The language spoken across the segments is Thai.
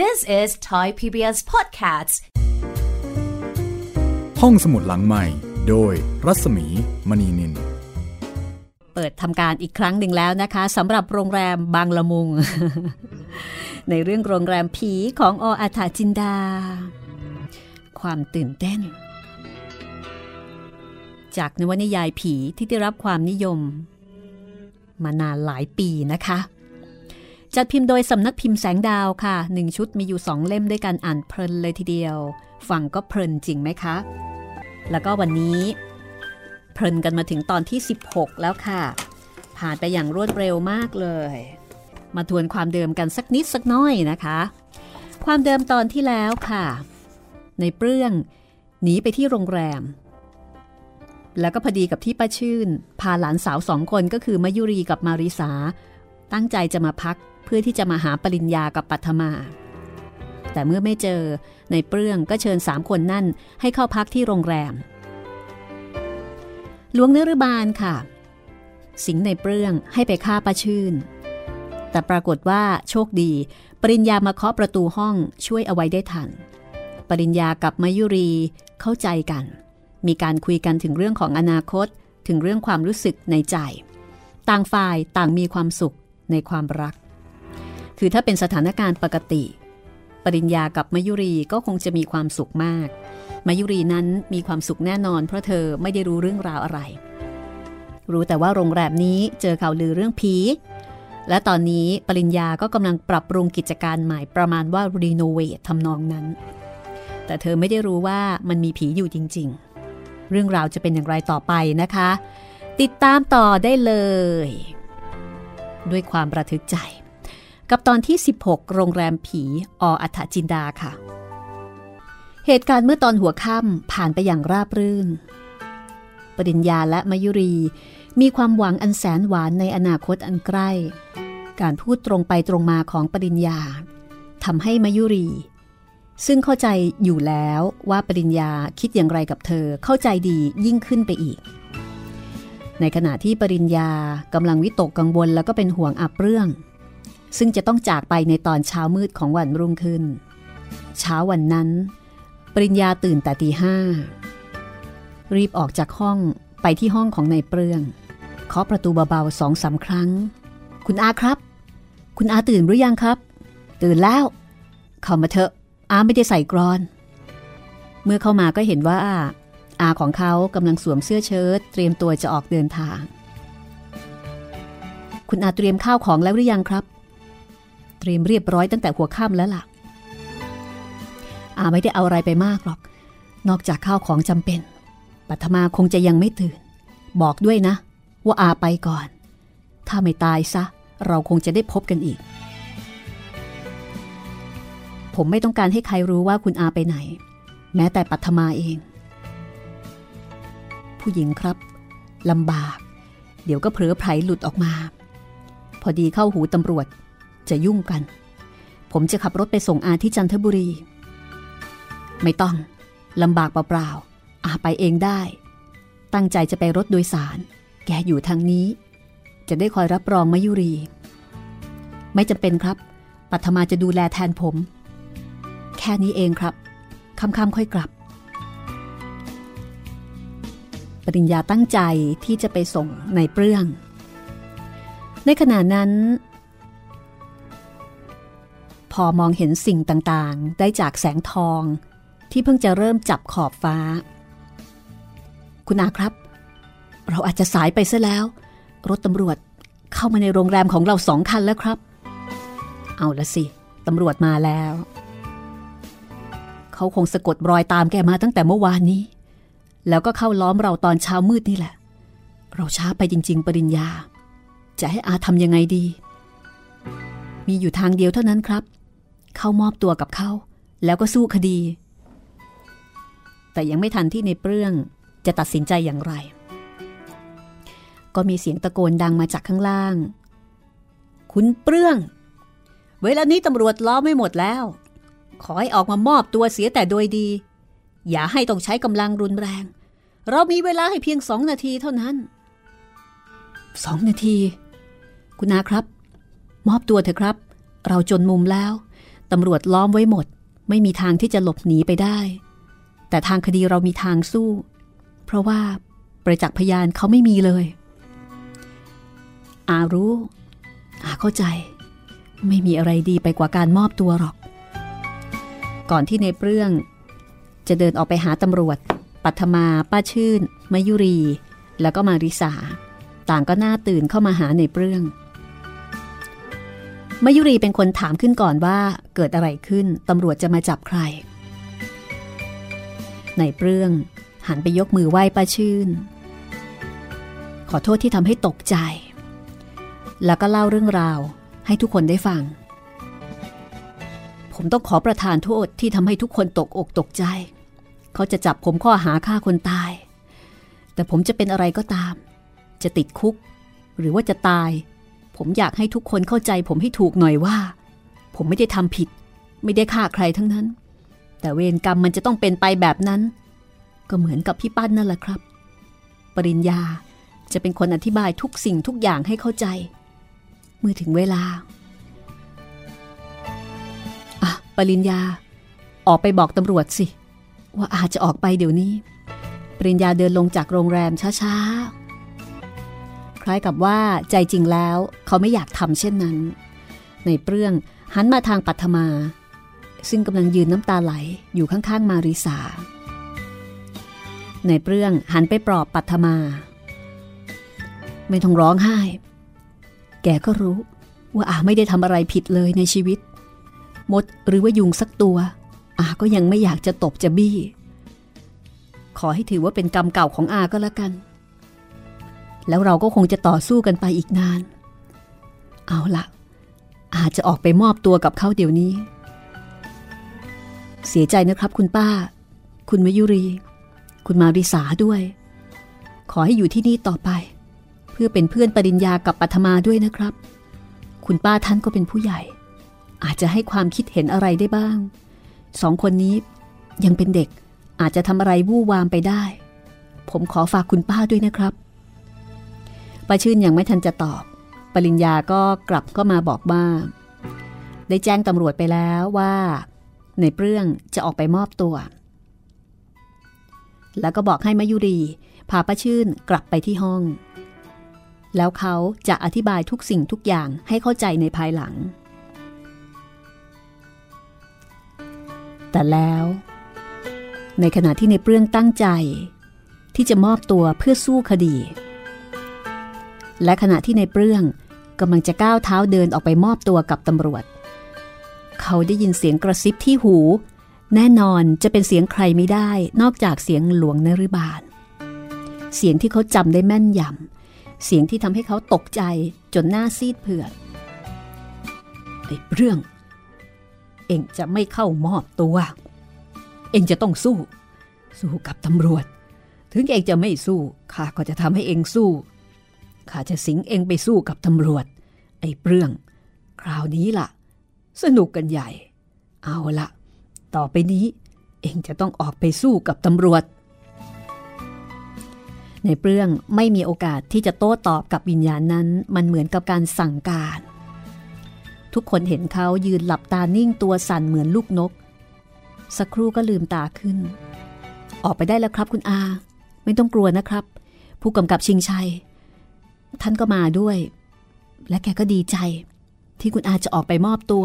This is Thai PBS Podcasts ห้องสมุดหลังใหม่ โดยรัศมีมณีนิน เปิดทำการอีกครั้งหนึ่งแล้วนะคะสำหรับโรงแรมบางละมุง ในเรื่องโรงแรมผีของออาถาจินดา ความตื่นเต้น จากนวนิยายผีที่ได้รับความนิยม มานานหลายปีนะคะ จัดพิมพ์โดยสำนักพิมพ์แสงดาวค่ะหนึ่งชุดมีอยู่สองเล่มด้วยการอ่านเพลินเลยทีเดียว ฟังก็เพลินจริงไหมคะ แล้วก็วันนี้ เพลินกันมาถึงตอนที่ 16 แล้วค่ะ ผ่านไปอย่างรวดเร็วมากเลย มาทวนความเดิมกันสักนิดสักน้อยนะคะ ความเดิมตอนที่แล้วค่ะ ในเปลื้อง หนีไปที่โรงแรมแล้วก็พอดีกับที่ป้าชื่น พาหลานสาวสองคนก็คือมายุรีกับมาริสา ตั้งใจจะมาพัก พื่อที่จะมาหาปริญญากับปัทมา แต่เมื่อไม่เจอในเปลื้องก็เชิญสามคนนั่นให้เข้าพักที่โรงแรม หลวงเนรบาลค่ะ สิงในเปลื้องให้ไปฆ่าป้าชื่น แต่ปรากฏว่าโชคดี ปริญญามาเคาะประตูห้องช่วยเอาไว้ได้ทัน ปริญญากับมายุรีเข้าใจกัน มีการคุยกันถึงเรื่องของอนาคตถึงเรื่องความรู้สึกในใจ ต่างฝ่ายต่างมีความสุขในความรัก คือถ้าเป็นสถานการณ์ปกติ ปริญญากับมายุรีก็คงจะมีความสุขมากมายุรีนั้นมีความสุขแน่นอน เพราะเธอไม่ได้รู้เรื่องราวอะไร รู้แต่ว่าโรงแรมนี้เจอข่าวลือเรื่องผี และตอนนี้ปริญญาก็กำลังปรับปรุงกิจการใหม่ประมาณว่ารีโนเวททำนองนั้น แต่เธอไม่ได้รู้ว่ามันมีผีอยู่จริง ๆ เรื่องราวจะเป็นอย่างไรต่อไปนะคะ ติดตามต่อได้เลย ด้วยความประทึกใจ กับตอนที่ 16 โรงแรมผีออัฐจินดาค่ะ เหตุการณ์เมื่อตอนหัวค่ำผ่านไปอย่างราบรื่น ปริญญาและมยุรี มีความหวังอันแสนหวานในอนาคตอันใกล้ การพูดตรงไปตรงมาของปริญญาทำให้มยุรี ซึ่งเข้าใจอยู่แล้วว่าปริญญาคิดอย่างไรกับเธอเข้าใจดียิ่งขึ้นไปอีกในขณะที่ปริญญากำลังวิตกกังวลแล้วก็เป็นห่วงอับเรื่อง ซึ่งจะต้องจากไปในตอนเช้ามืดของวันรุ่งขึ้น เช้าวันนั้น ปริญญาตื่นแต่ตีห้า รีบออกจากห้องไปที่ห้องของนายเปลืองเคาะประตูเบาๆสองสาครั้ง คุณอาครับ คุณอาตื่นหรือยังครับ ตื่นแล้ว เข้ามาเถอะ อาไม่ได้ใส่กรอน เมื่อเข้ามาก็เห็นว่า อาของเขากำลังสวมเสื้อเชิ้ตเตรียมตัวจะออกเดินทาง คุณอาเตรียมข้าวของแล้วหรือยังครับ เตรียมเรียบร้อยตั้งแต่หัวค่ำแล้วล่ะ อาไม่ได้เอาอะไรไปมากหรอก นอกจากข้าวของจำเป็น ปัทมาคงจะยังไม่ตื่น บอกด้วยนะ ว่าอาไปก่อน ถ้าไม่ตายซะ เราคงจะได้พบกันอีก ผมไม่ต้องการให้ใครรู้ว่าคุณอาไปไหน แม้แต่ปัทมาเอง ผู้หญิงครับลำบาก เดี๋ยวก็เผลอไผลหลุดออกมา พอดีเข้าหูตำรวจ จะยุ่งกัน ผมจะขับรถไปส่งอาที่จันทบุรี ไม่ต้องลำบากเปล่าๆอาไปเองได้ ตั้งใจจะไปรถโดยสาร แกอยู่ทางนี้ จะได้คอยรับรองมายุรี ไม่จำเป็นครับ ปัทมาจะดูแลแทนผม แค่นี้เองครับค่ำๆค่อยกลับปริญญาตั้งใจที่จะไปส่งในเปลื้อง ในขณะนั้น พอมองเห็นสิ่งต่างๆ ได้จากแสงทอง ที่เพิ่งจะเริ่มจับขอบฟ้า คุณอาครับ เราอาจจะสายไปซะแล้ว รถตำรวจเข้ามาในโรงแรมของเราสองคันแล้วครับ เอาละสิตำรวจมาแล้ว เขาคงสะกดรอยตามแกมาตั้งแต่เมื่อวานนี้ แล้วก็เข้าล้อมเราตอนเช้ามืดนี่แหละ เราช้าไปจริง ๆ ปริญญา จะให้อาทำยังไงดี มีอยู่ทางเดียวเท่านั้นครับ เข้ามอบตัวกับเขา แล้วก็สู้คดี แต่ยังไม่ทันที่ในเปรื่องจะตัดสินใจอย่างไร ก็มีเสียงตะโกนดังมาจากข้างล่าง คุณเปรื่อง เวลานี้ตำรวจล้อมไม่หมดแล้ว ขอให้ออกมามอบตัวเสียแต่โดยดี อย่าให้ต้องใช้กำลังรุนแรง เรามีเวลาให้เพียงสองนาทีเท่านั้นสองนาที คุณอาครับ มอบตัวเถอะครับ เราจนมุมแล้ว ตำรวจล้อมไว้หมด ไม่มีทางที่จะหลบหนีไปได้ แต่ทางคดีเรามีทางสู้ เพราะว่าประจักษ์พยานเขาไม่มีเลย อารู้อาเข้าใจ ไม่มีอะไรดีไปกว่าการมอบตัวหรอก ก่อนที่ในเปรื่อง จะเดินออกไปหาตำรวจ ปัทมา ป้าชื่น มายุรี แล้วก็มาริสา ต่างก็หน่าตื่นเข้ามาหาในเปรื่อง มายุรีเป็นคนถามขึ้นก่อนว่าเกิดอะไรขึ้นตำรวจจะมาจับใคร ในเปรื่องหันไปยกมือไหว้ป้าชื่น ขอโทษที่ทำให้ตกใจ แล้วก็เล่าเรื่องราวให้ทุกคนได้ฟัง ผมต้องขอประทานโทษที่ทำให้ทุกคนตกอกตกใจ เขาจะจับผมข้อหาฆ่าคนตาย แต่ผมจะเป็นอะไรก็ตาม จะติดคุก หรือว่าจะตาย ผมอยากให้ทุกคนเข้าใจผมให้ถูกหน่อยว่า ผมไม่ได้ทำผิด ไม่ได้ฆ่าใครทั้งนั้น แต่เวรกรรมมันจะต้องเป็นไปแบบนั้น ก็เหมือนกับพี่ปั้นนั่นแหละครับ ปริญญาจะเป็นคนอธิบายทุกสิ่งทุกอย่างให้เข้าใจ เมื่อถึงเวลาอะปริญญา ออกไปบอกตำรวจสิ ว่าอาจจะออกไปเดี๋ยวนี้ ปริญญาเดินลงจากโรงแรมช้าๆ คล้ายกับว่าใจจริงแล้วเขาไม่อยากทำเช่นนั้น ในเปรื่อง หันมาทางปัทมา ซึ่งกำลังยืนน้ำตาไหลอยู่ข้างๆมาริสา ในเปรื่องหันไปปลอบปัทมา ไม่ต้องร้องไห้ แกก็รู้ว่าอาไม่ได้ทำอะไรผิดเลยในชีวิต มดหรือว่ายุงสักตัว อาก็ยังไม่อยากจะตบจะบี้ ขอให้ถือว่าเป็นกรรมเก่าของอาก็แล้วกัน แล้วเราก็คงจะต่อสู้กันไปอีกนาน เอาละอาจจะออกไปมอบตัวกับเขาเดี๋ยวนี้ เสียใจนะครับคุณป้า คุณมยุรี คุณมาริสาด้วย ขอให้อยู่ที่นี่ต่อไป เพื่อเป็นเพื่อนปริญญากับปัทมาด้วยนะครับ คุณป้าท่านก็เป็นผู้ใหญ่ อาจจะให้ความคิดเห็นอะไรได้บ้าง สองคนนี้ยังเป็นเด็กอาจจะทำอะไรวู่วามไปได้ ผมขอฝากคุณป้าด้วยนะครับ ป้าชื่นยังไม่ทันจะตอบ ปริญญาก็กลับก็มาบอกว่าได้แจ้งตำรวจไปแล้วว่า ในเปรื่องจะออกไปมอบตัว แล้วก็บอกให้มายุรีพาป้าชื่นกลับไปที่ห้อง แล้วเขาจะอธิบายทุกสิ่งทุกอย่างให้เข้าใจในภายหลัง แต่แล้ว ในขณะที่ในเปรื่องตั้งใจ ที่จะมอบตัวเพื่อสู้คดี และขณะที่ในเปรื่อง กำลังจะก้าวเท้าเดินออกไปมอบตัวกับตำรวจ เขาได้ยินเสียงกระซิบที่หู แน่นอนจะเป็นเสียงใครไม่ได้นอกจากเสียงหลวงนริบาล เสียงที่เขาจำได้แม่นยำเสียงที่ทำให้เขาตกใจจนหน้าซีดเผือดไอ้เรื่อง เองจะไม่เข้ามอบตัว เองจะต้องสู้ สู้กับตำรวจ ถึงเองจะไม่สู้ข้าก็จะทำให้เองสู้ ข้าจะสิงเองไปสู้กับตำรวจ ไอ้เปรื่อง คราวนี้ล่ะ สนุกกันใหญ่ เอาละต่อไปนี้ เองจะต้องออกไปสู้กับตำรวจ ในเปรื่องไม่มีโอกาสที่จะโต้ตอบกับวิญญาณนั้น มันเหมือนกับการสั่งการ ทุกคนเห็นเขายืนหลับตานิ่งตัวสั่นเหมือนลูกนก สักครู่ก็ลืมตาขึ้น ออกไปได้แล้วครับคุณอา ไม่ต้องกลัวนะครับ ผู้กำกับชิงชัย ท่านก็มาด้วย และแกก็ดีใจ ที่คุณอาจะออกไปมอบตัว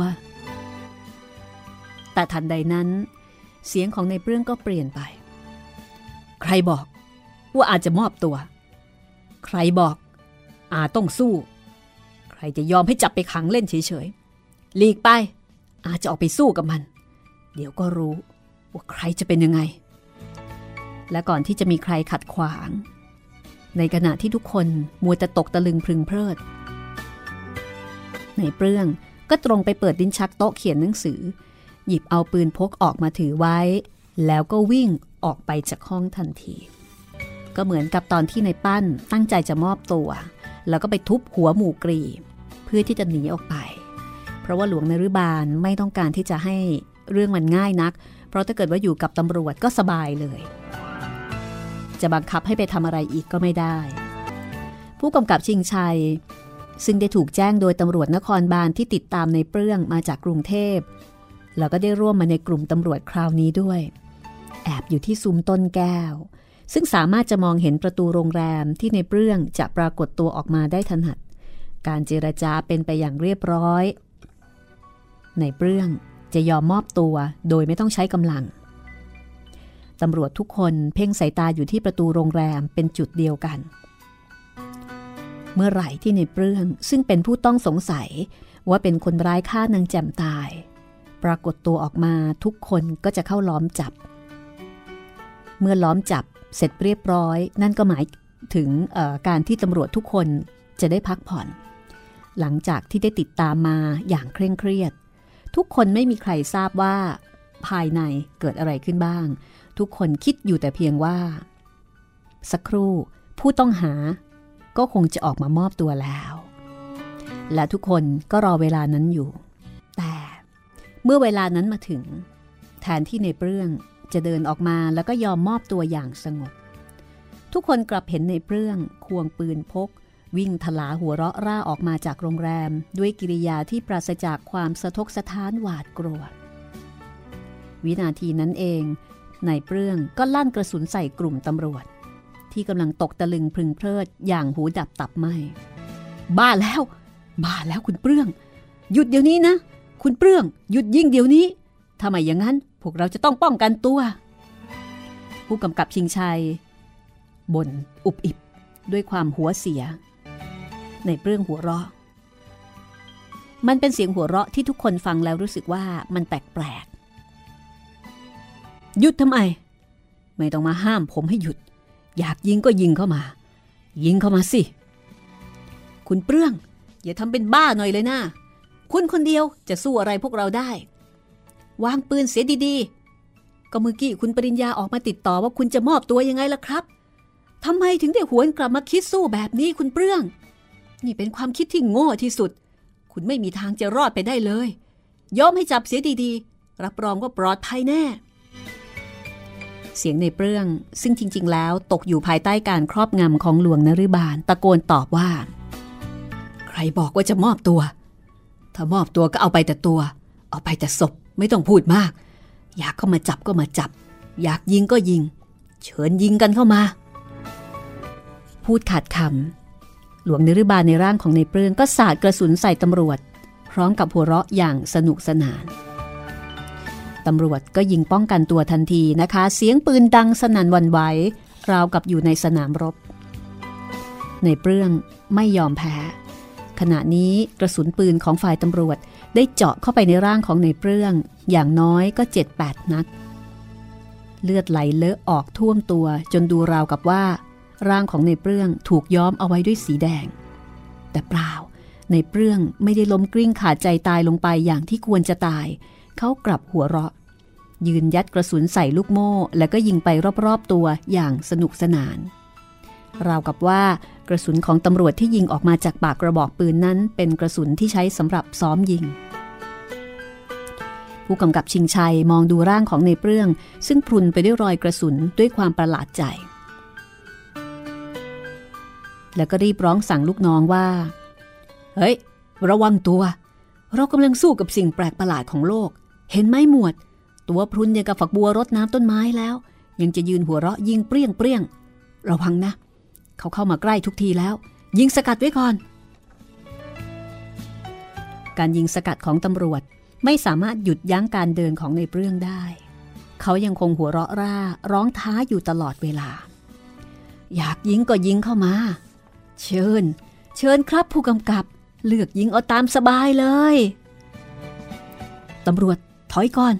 แต่ทันใดนั้น เสียงของในเปรื่องก็เปลี่ยนไป ใครบอก ว่าอาจจะมอบตัว ใครบอก อาต้องสู้ ใครจะยอมให้จับไปขังเล่นเฉยๆหลีกไป อาจะออกไปสู้กับมัน เดี๋ยวก็รู้ ว่าใครจะเป็นยังไง และก่อนที่จะมีใครขัดขวาง ในขณะที่ทุกคนมัวจะตกตะลึงพึงเพลิด ในเปรื่องก็ตรงไปเปิดดินชักโต๊ะเขียนหนังสือ หยิบเอาปืนพกออกมาถือไว้ แล้วก็วิ่งออกไปจากห้องทันที ก็เหมือนกับตอนที่ในปั้นตั้งใจจะมอบตัว แล้วก็ไปทุบหัวหมู่กรี เพื่อที่จะหนีออกไป เพราะว่าหลวงนรุบาลไม่ต้องการที่จะให้เรื่องมันง่ายนัก เพราะถ้าเกิดว่าอยู่กับตำรวจก็สบายเลย จะบังคับให้ไปทำอะไรอีกก็ไม่ได้ ผู้กำกับชิงชัย ซึ่งได้ถูกแจ้งโดยตำรวจนครบาลที่ติดตามในเปรื่อง มาจากกรุงเทพ แล้วก็ได้ร่วมมาในกลุ่มตำรวจคราวนี้ด้วย แอบอยู่ที่ซุ้มต้นแก้ว ซึ่งสามารถจะมองเห็นประตูโรงแรมที่ในเปรื่องจะปรากฏตัวออกมาได้ถนัด การเจรจาเป็นไปอย่างเรียบร้อย ในเปรื่องจะยอมมอบตัวโดยไม่ต้องใช้กำลัง ตำรวจทุกคนเพ่งสายตาอยู่ที่ประตูโรงแรมเป็นจุดเดียวกัน เมื่อไหร่ที่ในเปรื่องซึ่งเป็นผู้ต้องสงสัยว่าเป็นคนร้ายฆ่านางแจ่มตาย ปรากฏตัวออกมาทุกคนก็จะเข้าล้อมจับ เมื่อล้อมจับเสร็จเรียบร้อย นั่นก็หมายถึงการที่ตำรวจทุกคนจะได้พักผ่อน หลังจากที่ได้ติดตามมาอย่างเคร่งเครียด ทุกคนไม่มีใครทราบว่า ภายในเกิดอะไรขึ้นบ้าง ทุกคนคิดอยู่แต่เพียงว่า สักครู่ผู้ต้องหาก็คงจะออกมามอบตัวแล้ว และทุกคนก็รอเวลานั้นอยู่ แต่เมื่อเวลานั้นมาถึง แทนที่ในเปรื่อง จะเดินออกมาแล้วก็ยอมมอบตัวอย่างสงบ ทุกคนกลับเห็นในเปรื่องควงปืนพก วิ่งทลาหัวเราะร่าออกมาจากโรงแรม ด้วยกิริยาที่ปราศจากความสะทกสะท้านหวาดกลัว วินาทีนั้นเอง นายเปรื่องก็ลั่นกระสุนใส่กลุ่มตำรวจ ที่กำลังตกตะลึงพึงเพลิดอย่างหูดับตับไหมบ้าแล้วบ้าแล้วคุณเปรื่อง หยุดเดี๋ยวนี้นะ คุณเปรื่อง หยุดยิงเดี๋ยวนี้ทำไมอย่างนั้นพวกเราจะต้องป้องกันตัว ผู้กำกับชิงชัยบ่นอุบอิบด้วยความหัวเสีย ในเปรื่องหัวเราะ มันเป็นเสียงหัวเราะที่ทุกคนฟังแล้วรู้สึกว่ามันแปลกๆ หยุดทำไม ไม่ต้องมาห้ามผมให้หยุด อยากยิงก็ยิงเข้ามา ยิงเข้ามาสิ คุณเปรื่อง อย่าทำเป็นบ้าหน่อยเลยนะคุณคนเดียวจะสู้อะไรพวกเราได้ วางปืนเสียดีๆ ก็เมื่อกี้คุณปริญญาออกมาติดต่อว่าคุณจะมอบตัวยังไงล่ะครับทำไมถึงได้หวนกลับมาคิดสู้แบบนี้คุณเปลื้อง นี่เป็นความคิดที่โง่ที่สุด คุณไม่มีทางจะรอดไปได้เลย ยอมให้จับเสียดีๆ รับรองว่าปลอดภัยแน่ เสียงในเปลื้อง ซึ่งจริง ๆ แล้วตกอยู่ภายใต้การครอบงำของหลวงนฤบาลตะโกนตอบว่า ใครบอกว่าจะมอบตัว ถ้ามอบตัวก็เอาไปแต่ตัว เอาไปแต่ศพไม่ต้องพูดมาก อยากเข้ามาจับก็มาจับ อยากยิงก็ยิง เชิญยิงกันเข้ามา พูดขาดคำหลวงนิรบาลในร่างของในเปลืองก็สาดกระสุนใส่ตำรวจ พร้อมกับหัวเราะอย่างสนุกสนาน ตำรวจก็ยิงป้องกันตัวทันทีนะคะ เสียงปืนดังสนั่นวันไหวราวกับอยู่ในสนามรบ ในเปลืองไม่ยอมแพ้ ขณะนี้กระสุนปืนของฝ่ายตำรวจได้เจาะเข้าไปในร่างของในเปลื้อง อย่างน้อยก็เจ็ดแปดนัดเลือดไหลเลอะออกท่วมตัวจนดูราวกับว่า ร่างของในเปลื้องถูกย้อมเอาไว้ด้วยสีแดง แต่เปล่าในเปลื้องไม่ได้ล้มกลิ้งขาดใจตายลงไปอย่างที่ควรจะตาย เขากลับหัวเราะ ยืนยัดกระสุนใส่ลูกโม่ แล้วก็ยิงไปรอบๆตัวอย่างสนุกสนาน ราวกับว่ากระสุนของตำรวจที่ยิงออกมาจากปากกระบอกปืนนั้นเป็นกระสุนที่ใช้สำหรับซ้อมยิง ผู้กำกับชิงชัยมองดูร่างของในเปรื่อง ซึ่งพรุนไปด้วยรอยกระสุนด้วยความประหลาดใจ แล้วก็รีบร้องสั่งลูกน้องว่า เฮ้ย ระวังตัว เรากำลังสู้กับสิ่งแปลกประหลาดของโลก เห็นไหมหมวด ตัวพรุนอย่างกับฝักบัวรดน้ำต้นไม้แล้ว ยังจะยืนหัวเราะยิงเปรี้ยงเปรี้ยงระวังนะ เขาเข้ามาใกล้ทุกทีแล้ว ยิงสกัดไว้ก่อน การยิงสกัดของตำรวจไม่สามารถหยุดยั้งการเดินของในเปรื่องได้ เขายังคงหัวเราะร่าร้องท้าอยู่ตลอดเวลา อยากยิงก็ยิงเข้ามา เชิญ เชิญครับผู้กำกับ เลือกยิงเอาตามสบายเลยตำรวจถอยก่อน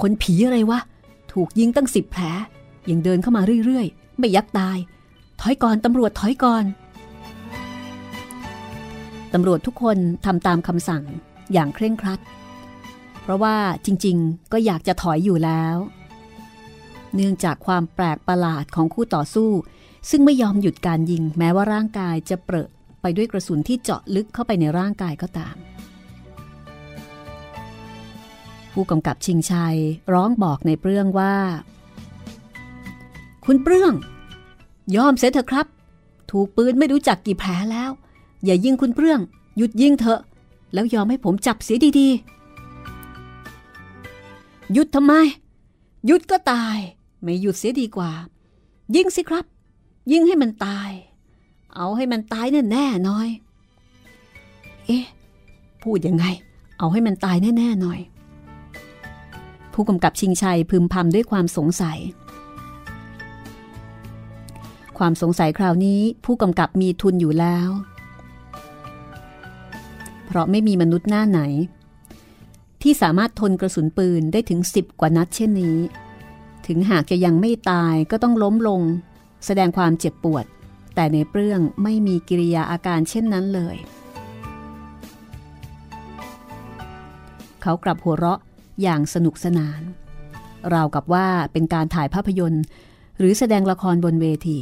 คนผีอะไรวะ ถูกยิงตั้งสิบแผล ยังเดินเข้ามาเรื่อยๆ ไม่ยักตาย ถอยก่อนตำรวจถอยก่อน ตำรวจทุกคนทำตามคำสั่งอย่างเคร่งครัด เพราะว่าจริงๆ ก็อยากจะถอยอยู่แล้ว เนื่องจากความแปลกประหลาดของคู่ต่อสู้ ซึ่งไม่ยอมหยุดการยิง แม้ว่าร่างกายจะเปรอะไปด้วยกระสุนที่เจาะลึกเข้าไปในร่างกายก็ตาม ผู้กำกับชิงชัยร้องบอกในเปรื่องว่า คุณเปรื่อง ยอมเสียเถอะครับ ถูกปืนไม่รู้จักกี่แผลแล้ว อย่ายิงคุณเปรื่อง หยุดยิงเถอะ แล้วยอมให้ผมจับเสียดีหยุดทำไม หยุดก็ตาย ไม่หยุดเสียดีกว่า ยิงสิครับ ยิงให้มันตาย เอาให้มันตายแน่แน่น่อย เอ๊ะพูดยังไง เอาให้มันตายแน่ ๆ หน่อย ผู้กำกับชิงชัยพึมพำด้วยความสงสัย ความสงสัยคราวนี้ผู้กำกับมีทุนอยู่แล้ว เพราะไม่มีมนุษย์หน้าไหน ที่สามารถทนกระสุนปืนได้ถึงสิบกว่านัดเช่นนี้ ถึงหากจะยังไม่ตายก็ต้องล้มลง แสดงความเจ็บปวด แต่ในเปรื่องไม่มีกิริยาอาการเช่นนั้นเลย เขากลับหัวเราะ อย่างสนุกสนาน ราวกับว่าเป็นการถ่ายภาพยนตร์ หรือแสดงละครบนเวที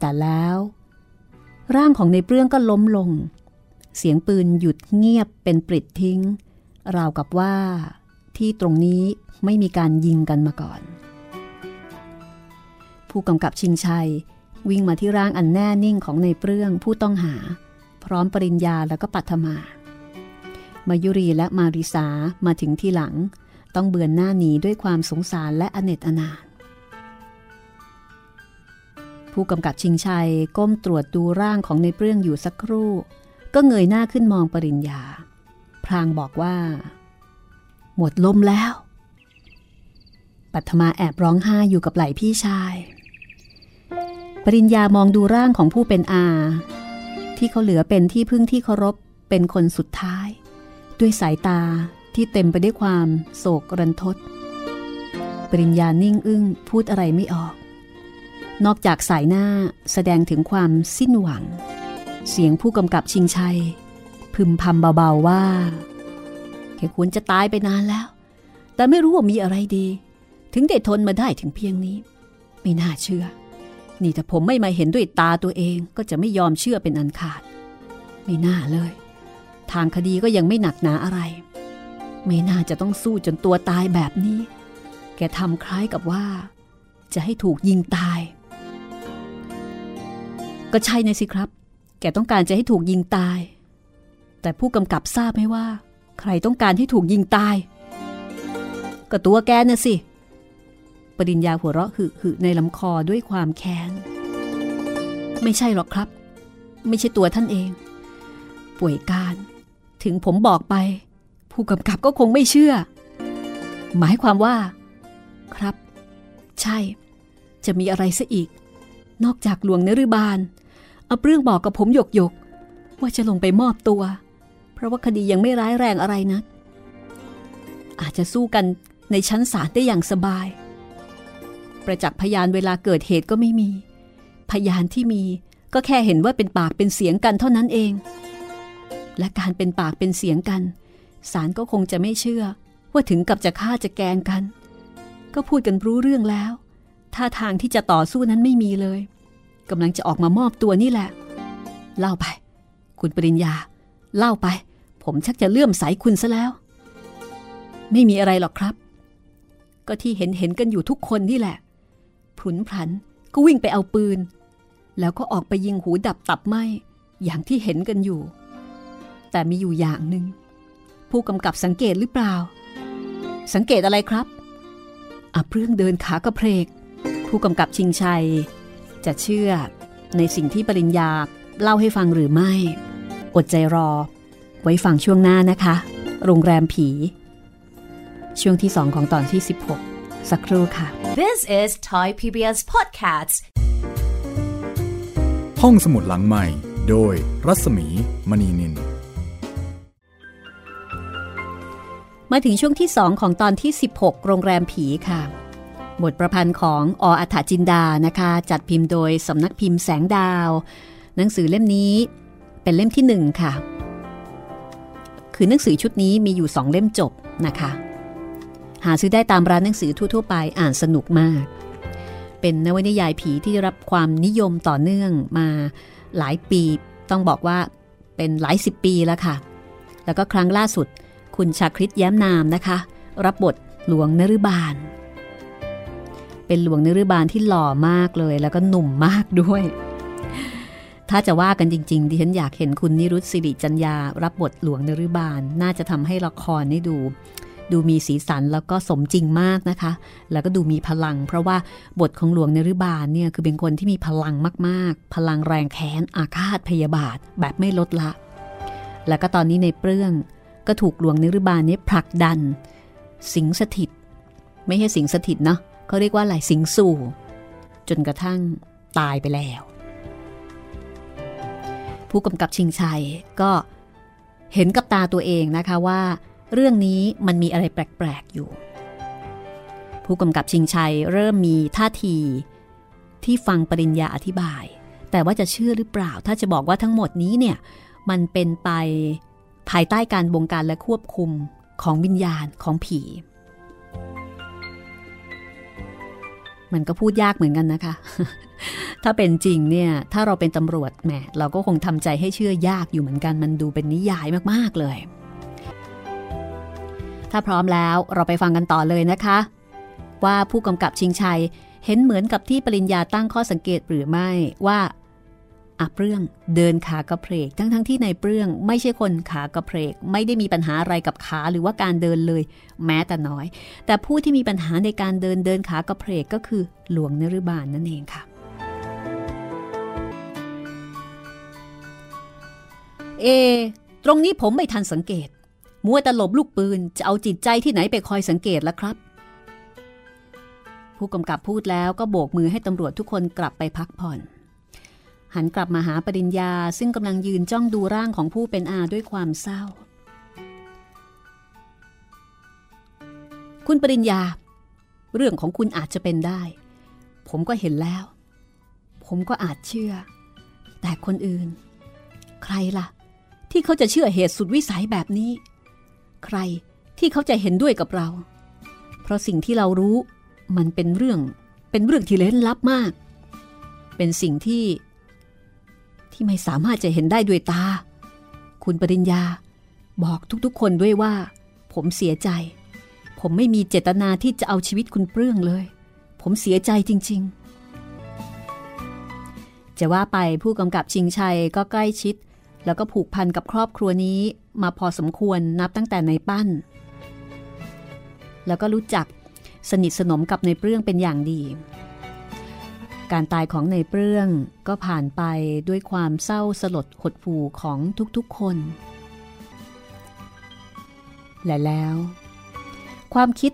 แต่แล้ว ร่างของในเปรื่องก็ล้มลง เสียงปืนหยุดเงียบเป็นปริดทิ้ง ราวกับว่าที่ตรงนี้ไม่มีการยิงกันมาก่อน ผู้กำกับชิงชัยวิ่งมาที่ร่างอันแน่นิ่งของในเปรื่องผู้ต้องหา พร้อมปริญญาแล้วก็ปัทมา มายุรีและมาริสามาถึงที่หลัง ต้องเบือนหน้าหนีด้วยความสงสารและอเนจอนาถผู้กำกับชิงชัยก้มตรวจดูร่างของในเปรื่องอยู่สักครู่ ก็เงยหน้าขึ้นมองปริญญา พรางบอกว่า หมดลมแล้ว ปัทมาแอบร้องไห้อยู่กับไหล่พี่ชาย ปริญญามองดูร่างของผู้เป็นอาที่เขาเหลือเป็นที่พึ่งที่เคารพเป็นคนสุดท้าย ด้วยสายตาที่เต็มไปด้วยความโศกรันทด ปริญญานิ่งอึ้งพูดอะไรไม่ออก นอกจากสายหน้าแสดงถึงความสิ้นหวัง เสียงผู้กำกับชิงชัย พึมพำเบาๆว่าแกควรจะตายไปนานแล้ว แต่ไม่รู้ว่ามีอะไรดี ถึงได้ทนมาได้ถึงเพียงนี้ ไม่น่าเชื่อ นี่ถ้าผมไม่มาเห็นด้วยตาตัวเองก็จะไม่ยอมเชื่อเป็นอันขาด ไม่น่าเลย ทางคดีก็ยังไม่หนักหนาอะไร ไม่น่าจะต้องสู้จนตัวตายแบบนี้ แกทำคล้ายกับว่า จะให้ถูกยิงตาย ก็ใช่นะสิครับ แกต้องการจะให้ถูกยิงตาย แต่ผู้กำกับทราบไหมว่า ใครต้องการให้ถูกยิงตาย ก็ตัวแกน่ะสิปริญญาหัวเราะหึหึในลำคอด้วยความแค้น ไม่ใช่หรอกครับ ไม่ใช่ตัวท่านเอง ป่วยการ ถึงผมบอกไป ผู้กำกับก็คงไม่เชื่อ หมายความว่า ครับ ใช่ จะมีอะไรซะอีก นอกจากหลวงนฤบาลเอาเรื่องบอกกับผมหยกหยกว่าจะลงไปมอบตัว เพราะว่าคดียังไม่ร้ายแรงอะไรนะ อาจจะสู้กันในชั้นศาลได้อย่างสบาย ประจักษ์พยานเวลาเกิดเหตุก็ไม่มี พยานที่มีก็แค่เห็นว่าเป็นปากเป็นเสียงกันเท่านั้นเอง และการเป็นปากเป็นเสียงกันศาลก็คงจะไม่เชื่อ ว่าถึงกับจะฆ่าจะแกงกัน ก็พูดกันรู้เรื่องแล้วท่าทางที่จะต่อสู้นั้นไม่มีเลยกำลังจะออกมามอบตัวนี่แหละ เล่าไป คุณปริญญา เล่าไป ผมชักจะเลื่อมใสคุณซะแล้ว ไม่มีอะไรหรอกครับ ก็ที่เห็นเห็นกันอยู่ทุกคนนี่แหละผุนผันก็วิ่งไปเอาปืน แล้วก็ออกไปยิงหูดับตับไหมอย่างที่เห็นกันอยู่ แต่มีอยู่อย่างหนึ่งผู้กำกับสังเกตหรือเปล่า สังเกตอะไรครับอะเพื่องเดินขากระเพกผู้กำกับชิงชัย จะเชื่อในสิ่งที่ปริญญาเล่าให้ฟังหรือไม่ อดใจรอ ไว้ฟังช่วงหน้านะคะ โรงแรมผี ช่วงที่2ของตอนที่ 16 สักครู่ค่ะ This is Thai PBS Podcasts. ห้องสมุดหลังใหม่ โดยรัศมีมณีนิน มาถึงช่วงที่2ของตอนที่ 16 โรงแรมผีค่ะ บทประพันธ์ของออัฐจินดานะคะ จัดพิมพ์โดยสำนักพิมพ์แสงดาว หนังสือเล่มนี้เป็นเล่มที่1ค่ะ คือหนังสือชุดนี้มีอยู่2เล่มจบนะคะ หาซื้อได้ตามร้านหนังสือทั่วๆไปอ่านสนุกมาก เป็นนวนิยายผีที่ได้รับความนิยมต่อเนื่องมาหลายปี ต้องบอกว่าเป็นหลายสิบปีแล้วค่ะ แล้วก็ครั้งล่าสุด คุณชาคริตแย้มนามนะคะ รับบทหลวงนฤบาล เป็นหลวงนฤบาลที่หล่อมากเลย แล้วก็หนุ่มมากด้วย ถ้าจะว่ากันจริงๆดิฉันอยากเห็นคุณนิรุตสิริจัญญารับบทหลวงนฤบาล น่าจะทำให้ละครนี่ดู ดูมีสีสันแล้วก็สมจริงมากนะคะ แล้วก็ดูมีพลัง เพราะว่าบทของหลวงนรุบาลเนี่ยคือเป็นคนที่มีพลังมากๆ พลังแรงแค้นอาฆาตพยาบาทแบบไม่ลดละ แล้วก็ตอนนี้ในเปลื้อง ก็ถูกหลวงนิรบาลนี้ผลักดัน สิงสถิต ไม่ใช่สิงสถิตเนาะเขาเรียกว่าอะไรสิงสู่ จนกระทั่งตายไปแล้ว ผู้กำกับชิงชัยก็เห็นกับตาตัวเองนะคะว่า เรื่องนี้มันมีอะไรแปลกๆอยู่ ผู้กำกับชิงชัยเริ่มมีท่าทีที่ฟังปริญญาอธิบาย แต่ว่าจะเชื่อหรือเปล่า ถ้าจะบอกว่าทั้งหมดนี้เนี่ยมันเป็นไป ภายใต้การบงการและควบคุมของวิญญาณของผี มันก็พูดยากเหมือนกันนะคะ ถ้าเป็นจริงเนี่ย ถ้าเราเป็นตำรวจแหมเราก็คงทำใจให้เชื่อยากอยู่เหมือนกัน มันดูเป็นนิยายมากๆเลย ถ้าพร้อมแล้วเราไปฟังกันต่อเลยนะคะ ว่าผู้กำกับชิงชัยเห็นเหมือนกับที่ปริญญาตั้งข้อสังเกตหรือไม่ว่า อาเปรื่องเดินขากระเพกทั้งทั้งที่ในเปรื่องไม่ใช่คนขากระเพกไม่ได้มีปัญหาอะไรกับขาหรือว่าการเดินเลย แม้แต่น้อย แต่ผู้ที่มีปัญหาในการเดินเดินขากระเพกก็คือหลวงนรุบาลนนั่นเองค่ะ เอ ตรงนี้ผมไม่ทันสังเกต มัวแต่หลบลูกปืนจะเอาจิตใจที่ไหนไปคอยสังเกตล่ะครับ ผู้กำกับพูดแล้วก็โบกมือให้ตำรวจทุกคนกลับไปพักผ่อน หันกลับมาหาปริญญาซึ่งกำลังยืนจ้องดูร่างของผู้เป็นอาด้วยความเศร้า คุณปริญญา เรื่องของคุณอาจจะเป็นได้ ผมก็เห็นแล้ว ผมก็อาจเชื่อ แต่คนอื่น ใครล่ะ ที่เขาจะเชื่อเหตุสุดวิสัยแบบนี้ ใครที่เขาจะเห็นด้วยกับเรา เพราะสิ่งที่เรารู้มันเป็นเรื่อง เป็นเรื่องที่เล้นลับมาก เป็นสิ่งที่ ที่ไม่สามารถจะเห็นได้ด้วยตา คุณปริญญาบอกทุกๆ คนด้วยว่า ผมเสียใจ ผมไม่มีเจตนาที่จะเอาชีวิตคุณเปลื้องเลย ผมเสียใจจริง ๆ จะว่าไปผู้กำกับชิงชัยก็ใกล้ชิด แล้วก็ผูกพันกับครอบครัวนี้มาพอสมควรนับตั้งแต่ในปั้น แล้วก็รู้จักสนิทสนมกับในเปรื่องเป็นอย่างดี การตายของในเปรื่อง ก็ผ่านไปด้วยความเศร้าสลดหดหู่ของทุกๆคน และแล้ว ความคิด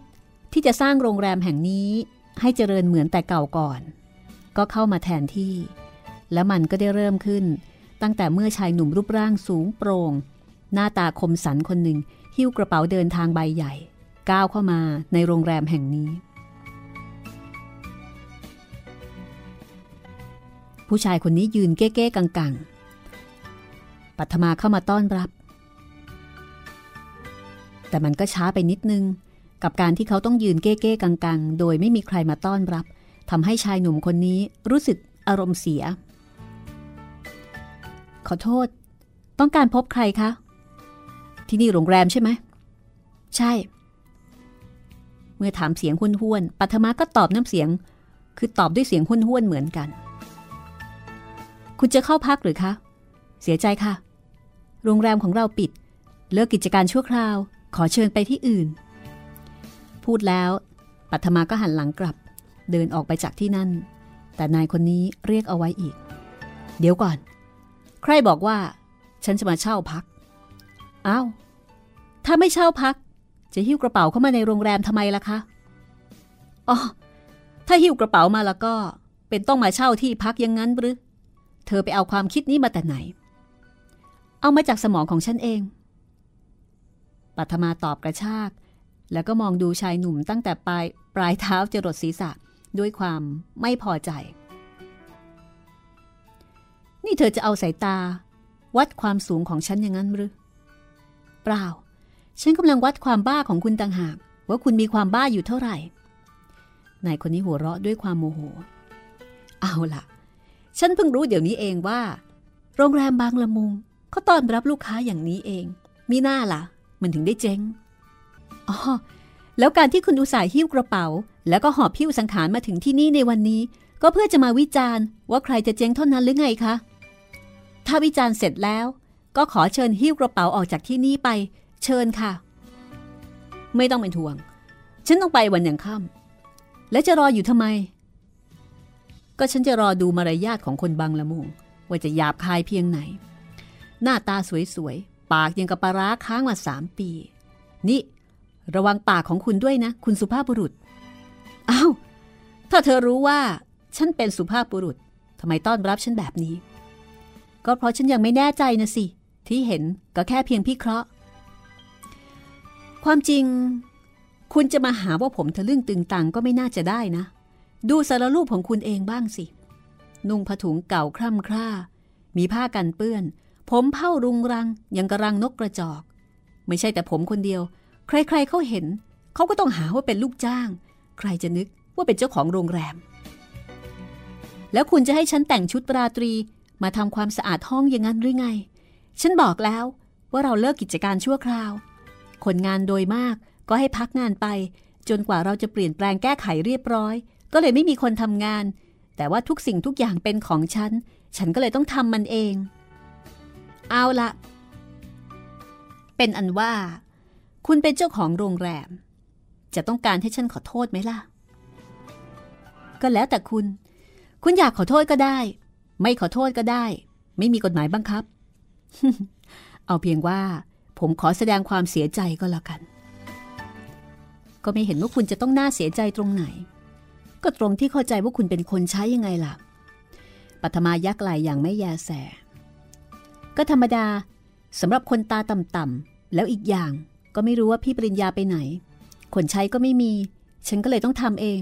ที่จะสร้างโรงแรมแห่งนี้ให้เจริญเหมือนแต่เก่าก่อน ก็เข้ามาแทนที่ และมันก็ได้เริ่มขึ้น ตั้งแต่เมื่อชายหนุ่มรูปร่างสูงโปร่ง หน้าตาคมสันคนหนึ่งหิ้วกระเป๋าเดินทางใบใหญ่ ก้าวเข้ามาในโรงแรมแห่งนี้ ผู้ชายคนนี้ยืนเก้ๆกังๆ ปัทมาเข้ามาต้อนรับ แต่มันก็ช้าไปนิดนึง กับการที่เขาต้องยืนเก้ๆกังๆ โดยไม่มีใครมาต้อนรับทำให้ชายหนุ่มคนนี้รู้สึกอารมณ์เสีย ขอโทษ ต้องการพบใครคะ ที่นี่โรงแรมใช่ไหม ใช่ เมื่อถามเสียงห้วนห้วนปัทมาก็ตอบน้ำเสียง คือตอบด้วยเสียงห้วนห้วนเหมือนกัน คุณจะเข้าพักหรือคะ เสียใจค่ะ โรงแรมของเราปิด เลิกกิจการชั่วคราว ขอเชิญไปที่อื่น พูดแล้ว ปัทมาก็หันหลังกลับ เดินออกไปจากที่นั่น แต่นายคนนี้เรียกเอาไว้อีก เดี๋ยวก่อน ใครบอกว่า ฉันจะมาเช่าพัก อ้าว ถ้าไม่เช่าพัก จะหิ้วกระเป๋าเข้ามาในโรงแรมทำไมล่ะคะ อ๋อ ถ้าหิ้วกระเป๋ามาแล้วก็ เป็นต้องมาเช่าที่พักยังงั้นหรือ เธอไปเอาความคิดนี้มาแต่ไหน เอามาจากสมองของฉันเอง ปัทมาตอบกระชาก แล้วก็มองดูชายหนุ่มตั้งแต่ปลายปลายเท้าจรดศีรษะด้วยความไม่พอใจ นี่เธอจะเอาสายตา วัดความสูงของฉันอย่างนั้นหรือ เปล่า ฉันกำลังวัดความบ้าของคุณต่างหาก ว่าคุณมีความบ้าอยู่เท่าไหร่ นายคนนี้หัวเราะด้วยความโมโห เอาล่ะ ฉันเพิ่งรู้เดี๋ยวนี้เองว่า โรงแรมบางละมุงเขาต้อนรับลูกค้าอย่างนี้เอง มีหน้าล่ะ มันถึงได้เจ๊งอ๋อแล้วการที่คุณอุตส่าห์หิ้วกระเป๋า แล้วก็หอบพิ้วสังขารมาถึงที่นี่ในวันนี้ ก็เพื่อจะมาวิจารณ์ ว่าใครจะเจ๊งเท่านั้นหรือไงคะ ถ้าวิจารณ์เสร็จแล้ว ก็ขอเชิญหิ้วกระเป๋าออกจากที่นี่ไป เชิญค่ะ ไม่ต้องเป็นห่วง ฉันต้องไปวันอย่างค่ำและจะรออยู่ทำไม ก็ฉันจะรอดูมารยาทของคนบางละมุงว่าจะหยาบคายเพียงไหน หน้าตาสวยๆ ปากยังกับปลาร้าค้างมาสามปี นี่ ระวังปากของคุณด้วยนะ คุณสุภาพบุรุษอ้าวถ้าเธอรู้ว่า ฉันเป็นสุภาพบุรุษทำไมต้อนรับฉันแบบนี้ ก็เพราะฉันยังไม่แน่ใจนะสิ ที่เห็นก็แค่เพียงพิเคราะห์ ความจริง คุณจะมาหาว่าผมทะลึ่งตึงตังก็ไม่น่าจะได้นะ ดูสารรูปของคุณเองบ้างสิ นุ่งผ้าถุงเก่าคร่ำคร่า มีผ้ากันเปื้อน ผมเผ้ารุงรังยังกระรังนกกระจอก ไม่ใช่แต่ผมคนเดียว ใครๆเขาเห็น เขาก็ต้องหาว่าเป็นลูกจ้าง ใครจะนึกว่าเป็นเจ้าของโรงแรม แล้วคุณจะให้ฉันแต่งชุดราตรีมาทำความสะอาดห้องอย่างนั้นหรือไง ฉันบอกแล้วว่าเราเลิกกิจการชั่วคราว คนงานโดยมากก็ให้พักงานไป จนกว่าเราจะเปลี่ยนแปลงแก้ไขเรียบร้อย ก็เลยไม่มีคนทำงาน แต่ว่าทุกสิ่งทุกอย่างเป็นของฉัน ฉันก็เลยต้องทำมันเอง เอาละ เป็นอันว่า คุณเป็นเจ้าของโรงแรม จะต้องการให้ฉันขอโทษไหมล่ะ ก็แล้วแต่คุณ คุณอยากขอโทษก็ได้ ไม่ขอโทษก็ได้ ไม่มีกฎหมายบังคับ เอาเพียงว่า ผมขอแสดงความเสียใจก็แล้วกัน ก็ไม่เห็นว่าคุณจะต้องน่าเสียใจตรงไหน ก็ตรงที่เข้าใจว่าคุณเป็นคนใช้ยังไงล่ะ ปัทมายักไหลอย่างไม่แยแส ก็ธรรมดาสำหรับคนตาต่ำๆแล้วอีกอย่างก็ไม่รู้ว่าพี่ปริญญาไปไหน คนใช้ก็ไม่มี ฉันก็เลยต้องทำเอง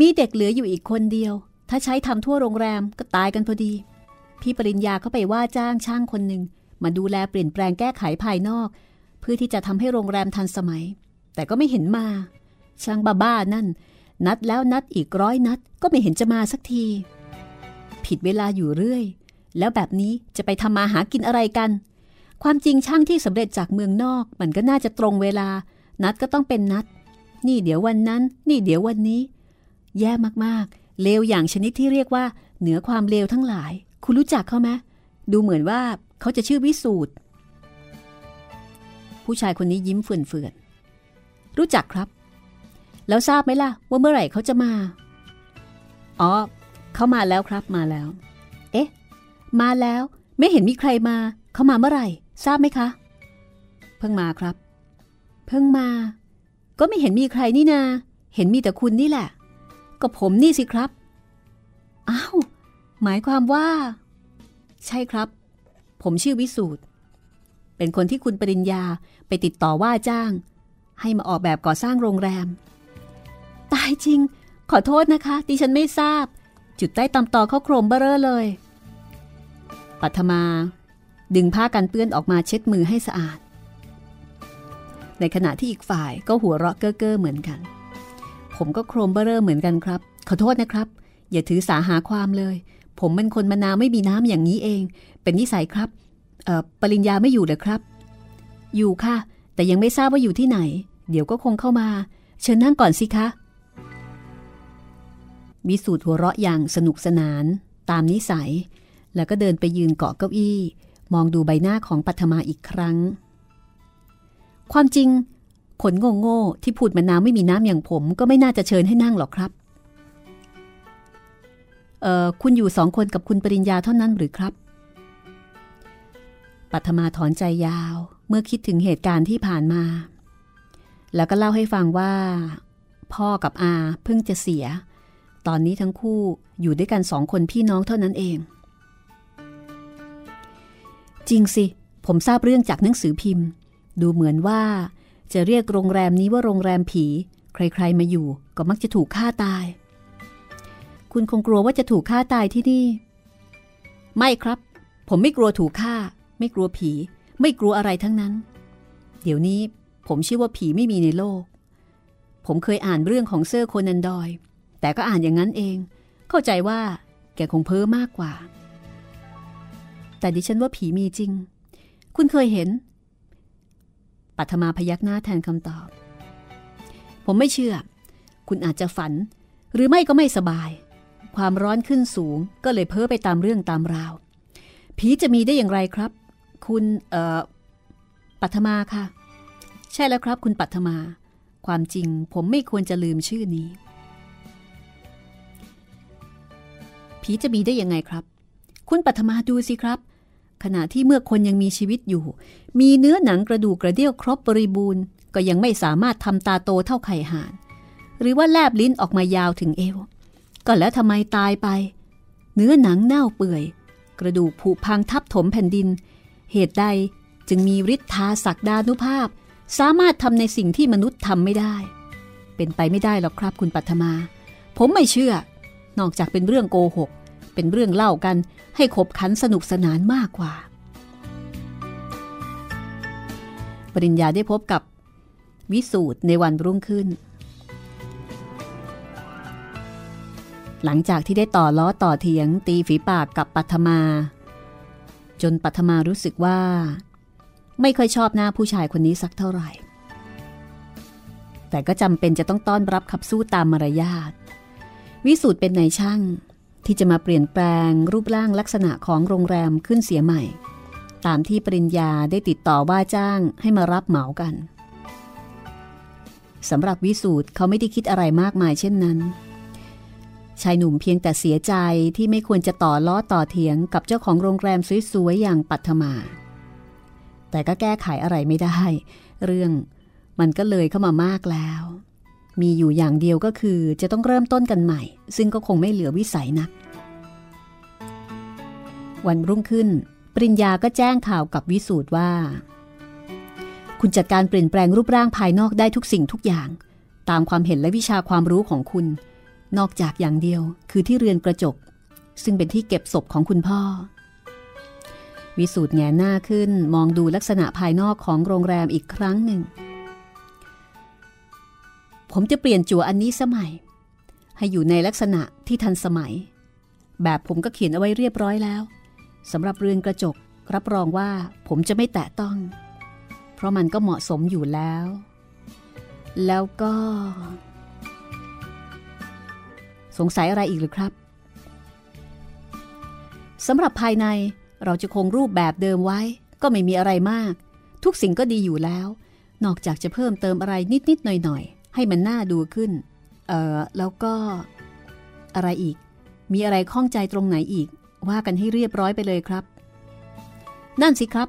มีเด็กเหลืออยู่อีกคนเดียว ถ้าใช้ทำทั่วโรงแรมก็ตายกันพอดี พี่ปริญญาก็ไปว่าจ้างช่างคนหนึ่งมาดูแลเปลี่ยนแปลงแก้ไขภายนอก เพื่อที่จะทำให้โรงแรมทันสมัย แต่ก็ไม่เห็นมา ช่างบ้าๆนั่น นัดแล้วนัดอีกร้อยนัดก็ไม่เห็นจะมาสักที ผิดเวลาอยู่เรื่อย แล้วแบบนี้จะไปทำมาหากินอะไรกัน ความจริงช่างที่สำเร็จจากเมืองนอก มันก็น่าจะตรงเวลา นัดก็ต้องเป็นนัด นี่เดี๋ยววันนั้น นี่เดี๋ยววันนี้ แย่มากๆ เลวอย่างชนิดที่เรียกว่า เหนือความเลวทั้งหลาย คุณรู้จักเขาไหมดูเหมือนว่าเขาจะชื่อวิสูตรผู้ชายคนนี้ยิ้มเฟื่อนๆรู้จักครับ แล้วทราบไหมล่ะ ว่าเมื่อไหร่เขาจะมา อ๋อ เขามาแล้วครับมาแล้ว เอ๊ะ มาแล้วไม่เห็นมีใครมา เขามาเมื่อไหร่ ทราบไหมคะ เพิ่งมาครับ เพิ่งมา ก็ไม่เห็นมีใครนี่นา เห็นมีแต่คุณนี่แหละ ก็ผมนี่สิครับ อ้าว หมายความว่า ใช่ครับ ผมชื่อวิสูตรเป็นคนที่คุณปริญญาไปติดต่อว่าจ้าง ให้มาออกแบบก่อสร้างโรงแรม ตายจริง ขอโทษนะคะ ดิฉันไม่ทราบ จุดใต้ตำตอเขาโครมเบ้อเร่อเลย ปัทมา ดึงผ้ากันเปื้อนออกมาเช็ดมือให้สะอาด ในขณะที่อีกฝ่ายก็หัวเราะเก้อเก้อเหมือนกัน ผมก็โครมเบ้อเร่อเหมือนกันครับ ขอโทษนะครับ อย่าถือสาหาความเลย ผมเป็นคนมะนาวไม่มีน้ำอย่างนี้เอง เป็นนิสัยครับเอ่อปริญญาไม่อยู่เหรอครับ อยู่ค่ะ แต่ยังไม่ทราบว่าอยู่ที่ไหน เดี๋ยวก็คงเข้ามา เชิญนั่งก่อนสิคะ วิสูตรหัวเราะอย่างสนุกสนาน ตามนิสัย แล้วก็เดินไปยืนเกาะเก้าอี้ มองดูใบหน้าของปัทมาอีกครั้ง ความจริงขนโง่ๆที่พูดมะนาวไม่มีน้ำอย่างผม ก็ไม่น่าจะเชิญให้นั่งหรอกครับ เอ่อ คุณอยู่สองคนกับคุณปริญญาเท่านั้นหรือครับ ปัทมาถอนใจยาว เมื่อคิดถึงเหตุการณ์ที่ผ่านมา แล้วก็เล่าให้ฟังว่า พ่อกับอาเพิ่งจะเสีย ตอนนี้ทั้งคู่อยู่ด้วยกันสองคนพี่น้องเท่านั้นเอง จริงสิ ผมทราบเรื่องจากหนังสือพิมพ์ ดูเหมือนว่า จะเรียกโรงแรมนี้ว่าโรงแรมผี ใครๆมาอยู่ก็มักจะถูกฆ่าตาย คุณคงกลัวว่าจะถูกฆ่าตายที่นี่ ไม่ครับ ผมไม่กลัวถูกฆ่า ไม่กลัวผี ไม่กลัวอะไรทั้งนั้น เดี๋ยวนี้ผมเชื่อว่าผีไม่มีในโลก ผมเคยอ่านเรื่องของเซอร์โคนันดอย แต่ก็อ่านอย่างนั้นเอง เข้าใจว่า แกคงเพ้อมากกว่า แต่ดิฉันว่าผีมีจริง คุณเคยเห็น ปัทมาพยักหน้าแทนคำตอบ ผมไม่เชื่อ คุณอาจจะฝัน หรือไม่ก็ไม่สบาย ความร้อนขึ้นสูงก็เลยเพ้อไปตามเรื่องตามราว ผีจะมีได้อย่างไรครับ คุณเอ่อปัทมาค่ะ ใช่แล้วครับ คุณปัทมา ความจริงผมไม่ควรจะลืมชื่อนี้ ผีจะมีได้ยังไงครับ คุณปัทมาดูสิครับ ขณะที่เมื่อคนยังมีชีวิตอยู่ มีเนื้อหนังกระดูกกระเดี่ยวครบบริบูรณ์ ก็ยังไม่สามารถทำตาโตเท่าไข่ห่าน หรือว่าแลบลิ้นออกมายาวถึงเอว ก็แล้วทำไมตายไป เนื้อหนังเน่าเปื่อย กระดูกผุพังทับถมแผ่นดิน เหตุใดจึงมีฤทธาศักดานุภาพ สามารถทำในสิ่งที่มนุษย์ทำไม่ได้ เป็นไปไม่ได้หรอกครับคุณปัทมา ผมไม่เชื่อ นอกจากเป็นเรื่องโกหก เป็นเรื่องเล่ากันให้ขบขันสนุกสนานมากกว่า ปริญญาได้พบกับวิสูตรในวันรุ่งขึ้น หลังจากที่ได้ต่อล้อต่อเถียงตีฝีปากกับปัทมา จนปัทมารู้สึกว่า ไม่ค่อยชอบหน้าผู้ชายคนนี้สักเท่าไหร่ แต่ก็จำเป็นจะต้องต้อนรับขับสู้ตามมารยาท วิสูตรเป็นนายช่างที่จะมาเปลี่ยนแปลงรูปร่างลักษณะของโรงแรมขึ้นเสียใหม่ ตามที่ปริญญาได้ติดต่อว่าจ้างให้มารับเหมากันสำหรับวิสูตรเขาไม่ได้คิดอะไรมากมายเช่นนั้น ชายหนุ่มเพียงแต่เสียใจที่ไม่ควรจะต่อล้อต่อเถียงกับเจ้าของโรงแรมสวยๆอย่างปัทมา แต่ก็แก้ไขอะไรไม่ได้ เรื่องมันก็เลยเข้ามามากแล้ว มีอยู่อย่างเดียวก็คือจะต้องเริ่มต้นกันใหม่ ซึ่งก็คงไม่เหลือวิสัยนัก วันรุ่งขึ้น ปริญญาก็แจ้งข่าวกับวิสูตรว่า คุณจัดการเปลี่ยนแปลงรูปร่างภายนอกได้ทุกสิ่งทุกอย่าง ตามความเห็นและวิชาความรู้ของคุณ นอกจากอย่างเดียวคือที่เรือนกระจก ซึ่งเป็นที่เก็บศพของคุณพ่อ วิสูตรแงหน้าขึ้นมองดูลักษณะภายนอกของโรงแรมอีกครั้งหนึ่ง ผมจะเปลี่ยนจั่วอันนี้สมัย ให้อยู่ในลักษณะที่ทันสมัย แบบผมก็เขียนเอาไว้เรียบร้อยแล้วสำหรับเรือนกระจกรับรองว่าผมจะไม่แตะต้อง เพราะมันก็เหมาะสมอยู่แล้ว แล้วก็ สงสัยอะไรอีกหรือครับสำหรับภายในเราจะคงรูปแบบเดิมไว้ ก็ไม่มีอะไรมาก ทุกสิ่งก็ดีอยู่แล้ว นอกจากจะเพิ่มเติมอะไรนิด ๆ หน่อย ๆ ให้มันน่าดูขึ้น เออแล้วก็อะไรอีก มีอะไรข้องใจตรงไหนอีก ว่ากันให้เรียบร้อยไปเลยครับ นั่นสิครับ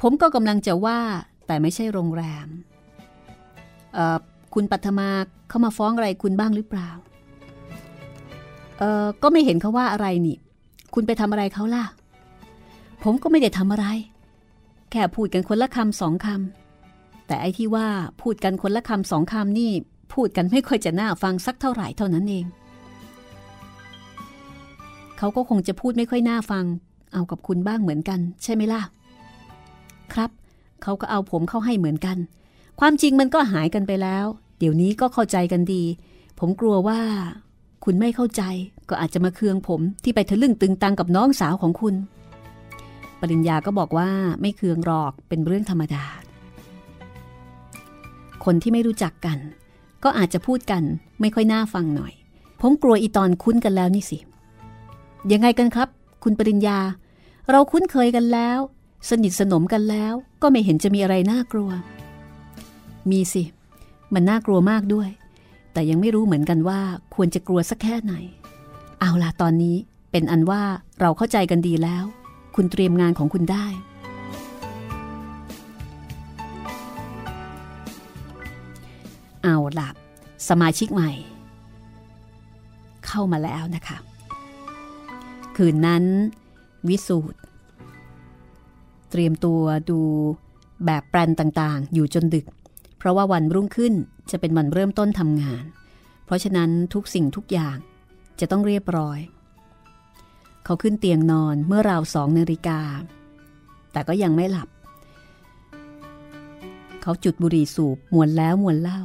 ผมก็กำลังจะว่าแต่ไม่ใช่โรงแรม เออคุณปัทมาเขามาฟ้องอะไรคุณบ้างหรือเปล่า เออก็ไม่เห็นเขาว่าอะไรนี่ คุณไปทำอะไรเขาล่ะ ผมก็ไม่ได้ทำอะไร แค่พูดกันคนละคำสองคำ แต่ไอ้ที่ว่าพูดกันคนละคำสองคำนี่ พูดกันไม่ค่อยจะน่าฟังสักเท่าไหร่เท่านั้นเอง เขาก็คงจะพูดไม่ค่อยน่าฟัง เอากับคุณบ้างเหมือนกัน ใช่ไหมล่ะ ครับ เขาก็เอาผมเข้าให้เหมือนกัน ความจริงมันก็หายกันไปแล้ว เดี๋ยวนี้ก็เข้าใจกันดี ผมกลัวว่า คุณไม่เข้าใจ ก็อาจจะมาเคืองผมที่ไปทะลึ่งตึงตังกับน้องสาวของคุณ ปริญญาก็บอกว่าไม่เคืองหรอกเป็นเรื่องธรรมดา คนที่ไม่รู้จักกัน ก็อาจจะพูดกันไม่ค่อยน่าฟังหน่อย ผมกลัวอีตอนคุ้นกันแล้วนี่สิ ยังไงกันครับ คุณปริญญา เราคุ้นเคยกันแล้ว สนิทสนมกันแล้ว ก็ไม่เห็นจะมีอะไรน่ากลัว มีสิ มันน่ากลัวมากด้วย แต่ยังไม่รู้เหมือนกันว่าควรจะกลัวสักแค่ไหน เอาล่ะตอนนี้เป็นอันว่าเราเข้าใจกันดีแล้ว คุณเตรียมงานของคุณได้ เอาล่ะสมาชิกใหม่ เข้ามาแล้วนะคะ คืนนั้นวิสูตรเตรียมตัวดูแบบแปลนต่างๆ อยู่จนดึก เพราะว่าวันรุ่งขึ้นจะเป็นวันเริ่มต้นทำงาน เพราะฉะนั้นทุกสิ่งทุกอย่างจะต้องเรียบร้อย เขาขึ้นเตียงนอนเมื่อราวสองนาฬิกา แต่ก็ยังไม่หลับ เขาจุดบุหรี่สูบมวนแล้วมวนเล่า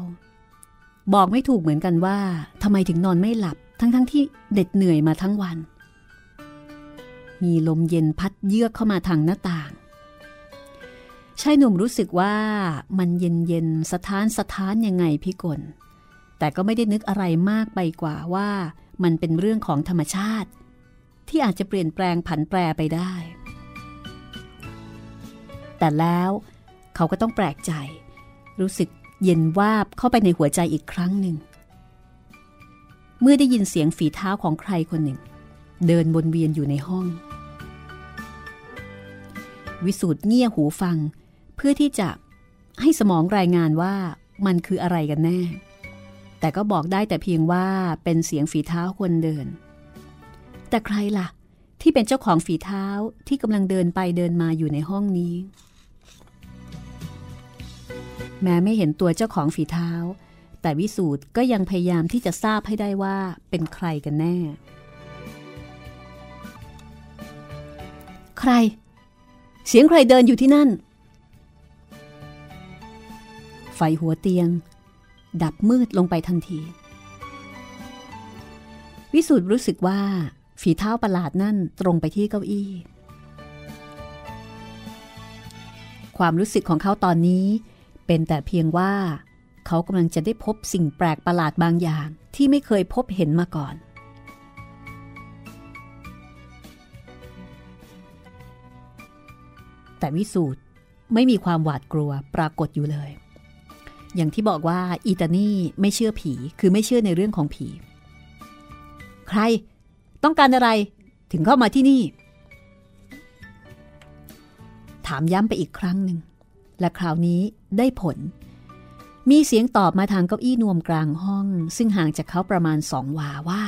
บอกไม่ถูกเหมือนกันว่าทำไมถึงนอนไม่หลับทั้งๆทที่เด็ดเหนื่อยมาทั้งวัน มีลมเย็นพัดเยือกเข้ามาทางหน้าต่างชายหนุ่มรู้สึกว่ามันเย็นเย็นสะท้านสะท้านยังไงพี่กลแต่ก็ไม่ได้นึกอะไรมากไปกว่าว่ามันเป็นเรื่องของธรรมชาติ ที่อาจจะเปลี่ยนแปลงผันแปรไปได้ แต่แล้วเขาก็ต้องแปลกใจ รู้สึก เย็นวาบเข้าไปในหัวใจอีกครั้งหนึ่ง เมื่อได้ยินเสียงฝีเท้าของใครคนหนึ่ง เดินวนเวียนอยู่ในห้อง วิสูตรเงี่ยหูฟัง เพื่อที่จะให้สมองรายงานว่ามันคืออะไรกันแน่ แต่ก็บอกได้แต่เพียงว่าเป็นเสียงฝีเท้าคนเดิน แต่ใครล่ะ ที่เป็นเจ้าของฝีเท้าที่กำลังเดินไปเดินมาอยู่ในห้องนี้ แม้ไม่เห็นตัวเจ้าของฝีเท้า แต่วิสูตรก็ยังพยายามที่จะทราบให้ได้ว่าเป็นใครกันแน่ ใคร เสียงใครเดินอยู่ที่นั่น ไฟหัวเตียง ดับมืดลงไปทันที วิสูตรรู้สึกว่า ฝีเท้าประหลาดนั่นตรงไปที่เก้าอี้ความรู้สึกของเขาตอนนี้ เป็นแต่เพียงว่า เขากำลังจะได้พบสิ่งแปลกประหลาดบางอย่างที่ไม่เคยพบเห็นมาก่อน แต่วิสูตรไม่มีความหวาดกลัวปรากฏอยู่เลย อย่างที่บอกว่าอีตานี่ไม่เชื่อผีคือไม่เชื่อในเรื่องของผี ใครต้องการอะไรถึงเข้ามาที่นี่ ถามย้ำไปอีกครั้งหนึ่ง และคราวนี้ได้ผล มีเสียงตอบมาทางเก้าอี้นวมกลางห้อง ซึ่งห่างจากเขาประมาณสองวาว่า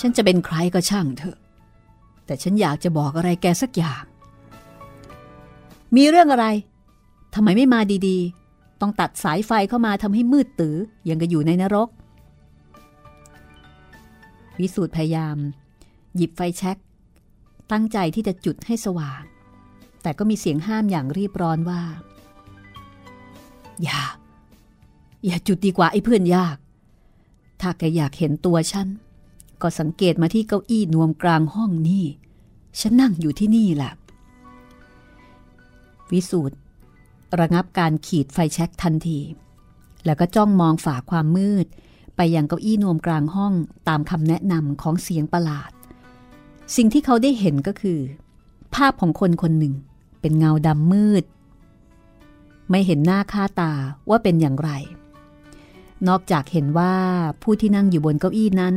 ฉันจะเป็นใครก็ช่างเถอะ แต่ฉันอยากจะบอกอะไรแกสักอย่าง มีเรื่องอะไรทำไมไม่มาดีๆ ต้องตัดสายไฟเข้ามาทำให้มืดตื้อยังกับอยู่ในนรก วิสูตรพยายาม หยิบไฟแช็กตั้งใจที่จะจุดให้สว่าง แต่ก็มีเสียงห้ามอย่างรีบร้อนว่า อย่า อย่าจุดดีกว่าไอ้เพื่อนยาก ถ้าแกอยากเห็นตัวฉัน ก็สังเกตมาที่เก้าอี้นวมกลางห้องนี่ ฉันนั่งอยู่ที่นี่แหละวิสูตรระงับการขีดไฟแช็กทันที แล้วก็จ้องมองฝ่าความมืด ไปยังเก้าอี้นวมกลางห้องตามคำแนะนำของเสียงประหลาด สิ่งที่เขาได้เห็นก็คือ ภาพของคนคนหนึ่ง เป็นเงาดำมืด ไม่เห็นหน้าค่าตาว่าเป็นอย่างไร นอกจากเห็นว่าผู้ที่นั่งอยู่บนเก้าอี้นั้น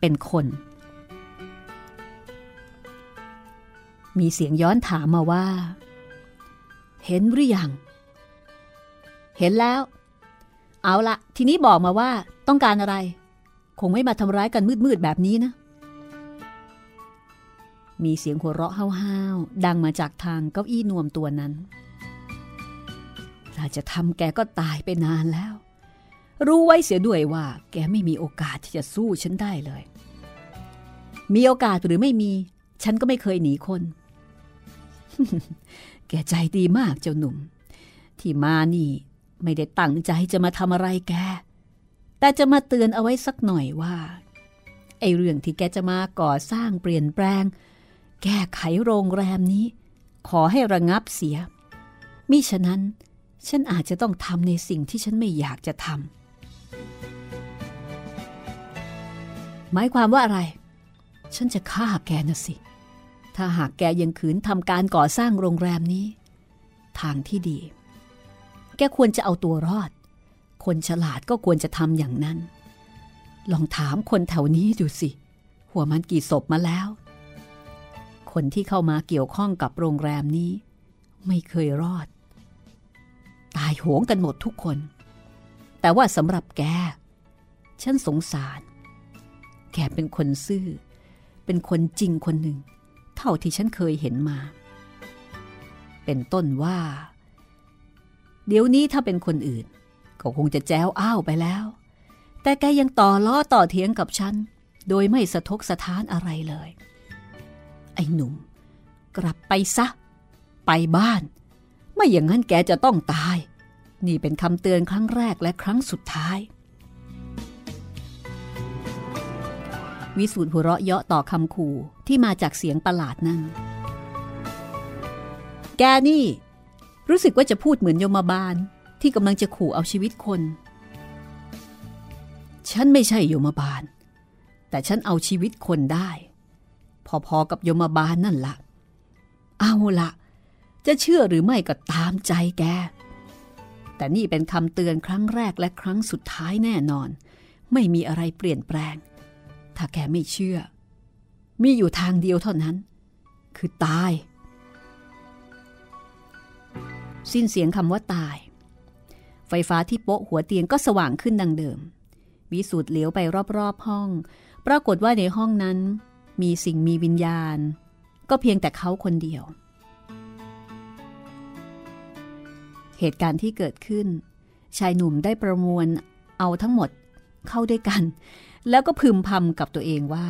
เป็นคน มีเสียงย้อนถามมาว่า เห็นหรือยัง เห็นแล้ว เอาละทีนี้บอกมาว่าต้องการอะไร คงไม่มาทำร้ายกันมืดๆแบบนี้นะ มีเสียงหัวเราะห้าวๆดังมาจากทางเก้าอี้นวมตัวนั้นถ้าจะทำแกก็ตายไปนานแล้ว รู้ไว้เสียด้วยว่า แกไม่มีโอกาสที่จะสู้ฉันได้เลย มีโอกาสหรือไม่มี ฉันก็ไม่เคยหนีคน แกใจดีมากเจ้าหนุ่ม ที่มานี่ไม่ได้ตั้งใจจะมาทำอะไรแก แต่จะมาเตือนเอาไว้สักหน่อยว่าไอ้เรื่องที่แกจะมาก่อสร้างเปลี่ยนแปลง แก้ไขโรงแรมนี้ ขอให้ระงับเสีย มิฉะนั้น ฉันอาจจะต้องทำในสิ่งที่ฉันไม่อยากจะทำหมายความว่าอะไร ฉันจะฆ่าแกนะสิ ถ้าหากแกยังขืนทำการก่อสร้างโรงแรมนี้ ทางที่ดี แกควรจะเอาตัวรอด คนฉลาดก็ควรจะทำอย่างนั้น ลองถามคนแถวนี้ดูสิ หัวมันกี่ศพมาแล้ว คนที่เข้ามาเกี่ยวข้องกับโรงแรมนี้ ไม่เคยรอด ตายโหงกันหมดทุกคน แต่ว่าสำหรับแก ฉันสงสาร แกเป็นคนซื่อ เป็นคนจริงคนหนึ่ง เท่าที่ฉันเคยเห็นมา เป็นต้นว่า เดี๋ยวนี้ถ้าเป็นคนอื่น ก็คงจะแจ้วอ้าวไปแล้ว แต่แกยังต่อล้อต่อเถียงกับฉัน โดยไม่สะทกสะท้านอะไรเลย ไอ้หนุ่ม กลับไปซะ ไปบ้าน ไม่อย่างนั้นแกจะต้องตาย นี่เป็นคำเตือนครั้งแรกและครั้งสุดท้าย วิสูตรหัวเราะเยาะต่อคำขู่ที่มาจากเสียงประหลาดนั่น แกนี่ รู้สึกว่าจะพูดเหมือนโยมบาลที่กำลังจะขู่เอาชีวิตคน ฉันไม่ใช่โยมบาล แต่ฉันเอาชีวิตคนได้ พอๆกับยมบาลนั่นละ่ะ เอาละจะเชื่อหรือไม่ก็ตามใจแก แต่นี่เป็นคำเตือนครั้งแรกและครั้งสุดท้ายแน่นอน ไม่มีอะไรเปลี่ยนแปลง ถ้าแกไม่เชื่อ มีอยู่ทางเดียวเท่านั้น คือตาย สิ้นเสียงคำว่าตาย ไฟฟ้าที่โป๊ะหัวเตียงก็สว่างขึ้นดังเดิม วิสูตรเหลียวไปรอบๆห้อง ปรากฏว่าในห้องนั้น มีสิ่งมีวิญญาณ ก็เพียงแต่เขาคนเดียว เหตุการณ์ที่เกิดขึ้น ชายหนุ่มได้ประมวลเอาทั้งหมดเข้าด้วยกัน แล้วก็พึมพำกับตัวเองว่า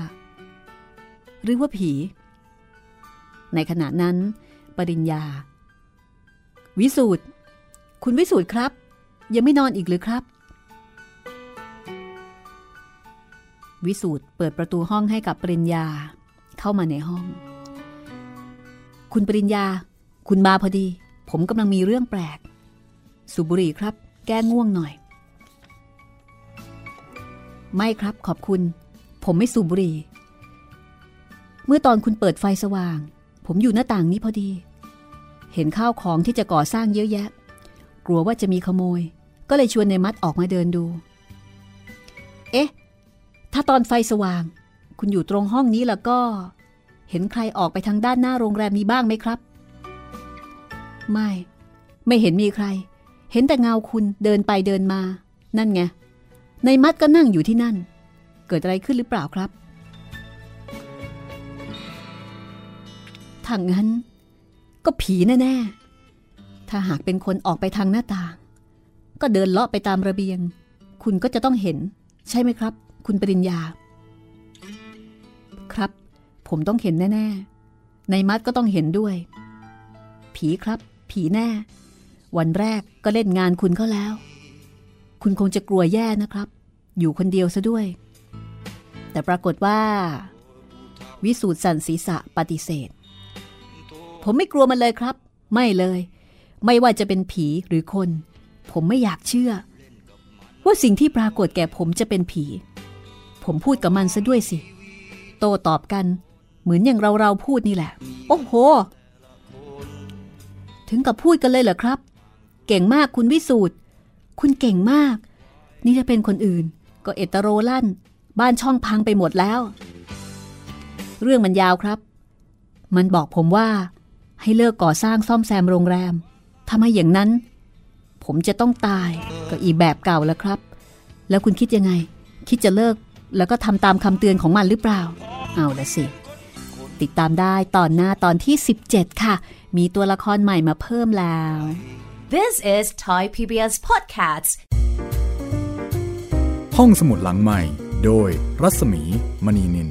หรือว่าผี ในขณะนั้น ปริญญา วิสูตรคุณวิสูตรครับ ยังไม่นอนอีกหรือครับ วิสูตรเปิดประตูห้องให้กับปริญญา เข้ามาในห้อง คุณปริญญา คุณมาพอดี ผมกำลังมีเรื่องแปลกสูบบุหรี่ครับ แก้ง่วงหน่อย ไม่ครับขอบคุณ ผมไม่สูบบุหรี่ เมื่อตอนคุณเปิดไฟสว่าง ผมอยู่หน้าต่างนี้พอดี เห็นข้าวของที่จะก่อสร้างเยอะแยะ กลัวว่าจะมีขโมย ก็เลยชวนในมัดออกมาเดินดู เอ๊ะ ถ้าตอนไฟสว่าง คุณอยู่ตรงห้องนี้แล้วก็ เห็นใครออกไปทางด้านหน้าโรงแรมนี้บ้างไหมครับ ไม่ ไม่เห็นมีใคร เห็นแต่เงาคุณเดินไปเดินมา นั่นไง ในมัดก็นั่งอยู่ที่นั่น เกิดอะไรขึ้นหรือเปล่าครับถ้างั้น ก็ผีแน่ๆ ถ้าหากเป็นคนออกไปทางหน้าต่าง ก็เดินเลาะไปตามระเบียง คุณก็จะต้องเห็น ใช่ไหมครับ คุณปริญญา ครับ ผมต้องเห็นแน่ ๆ ในมัดก็ต้องเห็นด้วย ผีครับ ผีแน่ วันแรกก็เล่นงานคุณเขาแล้ว คุณคงจะกลัวแย่นะครับ อยู่คนเดียวซะด้วย แต่ปรากฏว่า วิสูตรสันศีษะปฏิเสธ ผมไม่กลัวมันเลยครับ ไม่เลย ไม่ว่าจะเป็นผีหรือคน ผมไม่อยากเชื่อว่าสิ่งที่ปรากฏแก่ผมจะเป็นผี ผมพูดกับมันซะด้วยสิ โตตอบกัน เหมือนอย่างเราเราพูดนี่แหละ โอ้โห ถึงกับพูดกันเลยเหรอครับ เก่งมากคุณวิสูตรคุณเก่งมาก นี่จะเป็นคนอื่น ก็เอตโรลั่น บ้านช่องพังไปหมดแล้ว เรื่องมันยาวครับ มันบอกผมว่า ให้เลิกก่อสร้างซ่อมแซมโรงแรมทำไมอย่างนั้น ผมจะต้องตายก็อีแบบเก่าแล้วครับ แล้วคุณคิดยังไง คิดจะเลิก แล้วก็ทำตามคำเตือนของมันหรือเปล่า เอาละสิ ติดตามได้ตอนหน้าตอนที่ 17 ค่ะ มีตัวละครใหม่มาเพิ่มแล้ว This is Thai PBS Podcasts. ห้องสมุดหลังใหม่ โดยรัศมีมณีนิน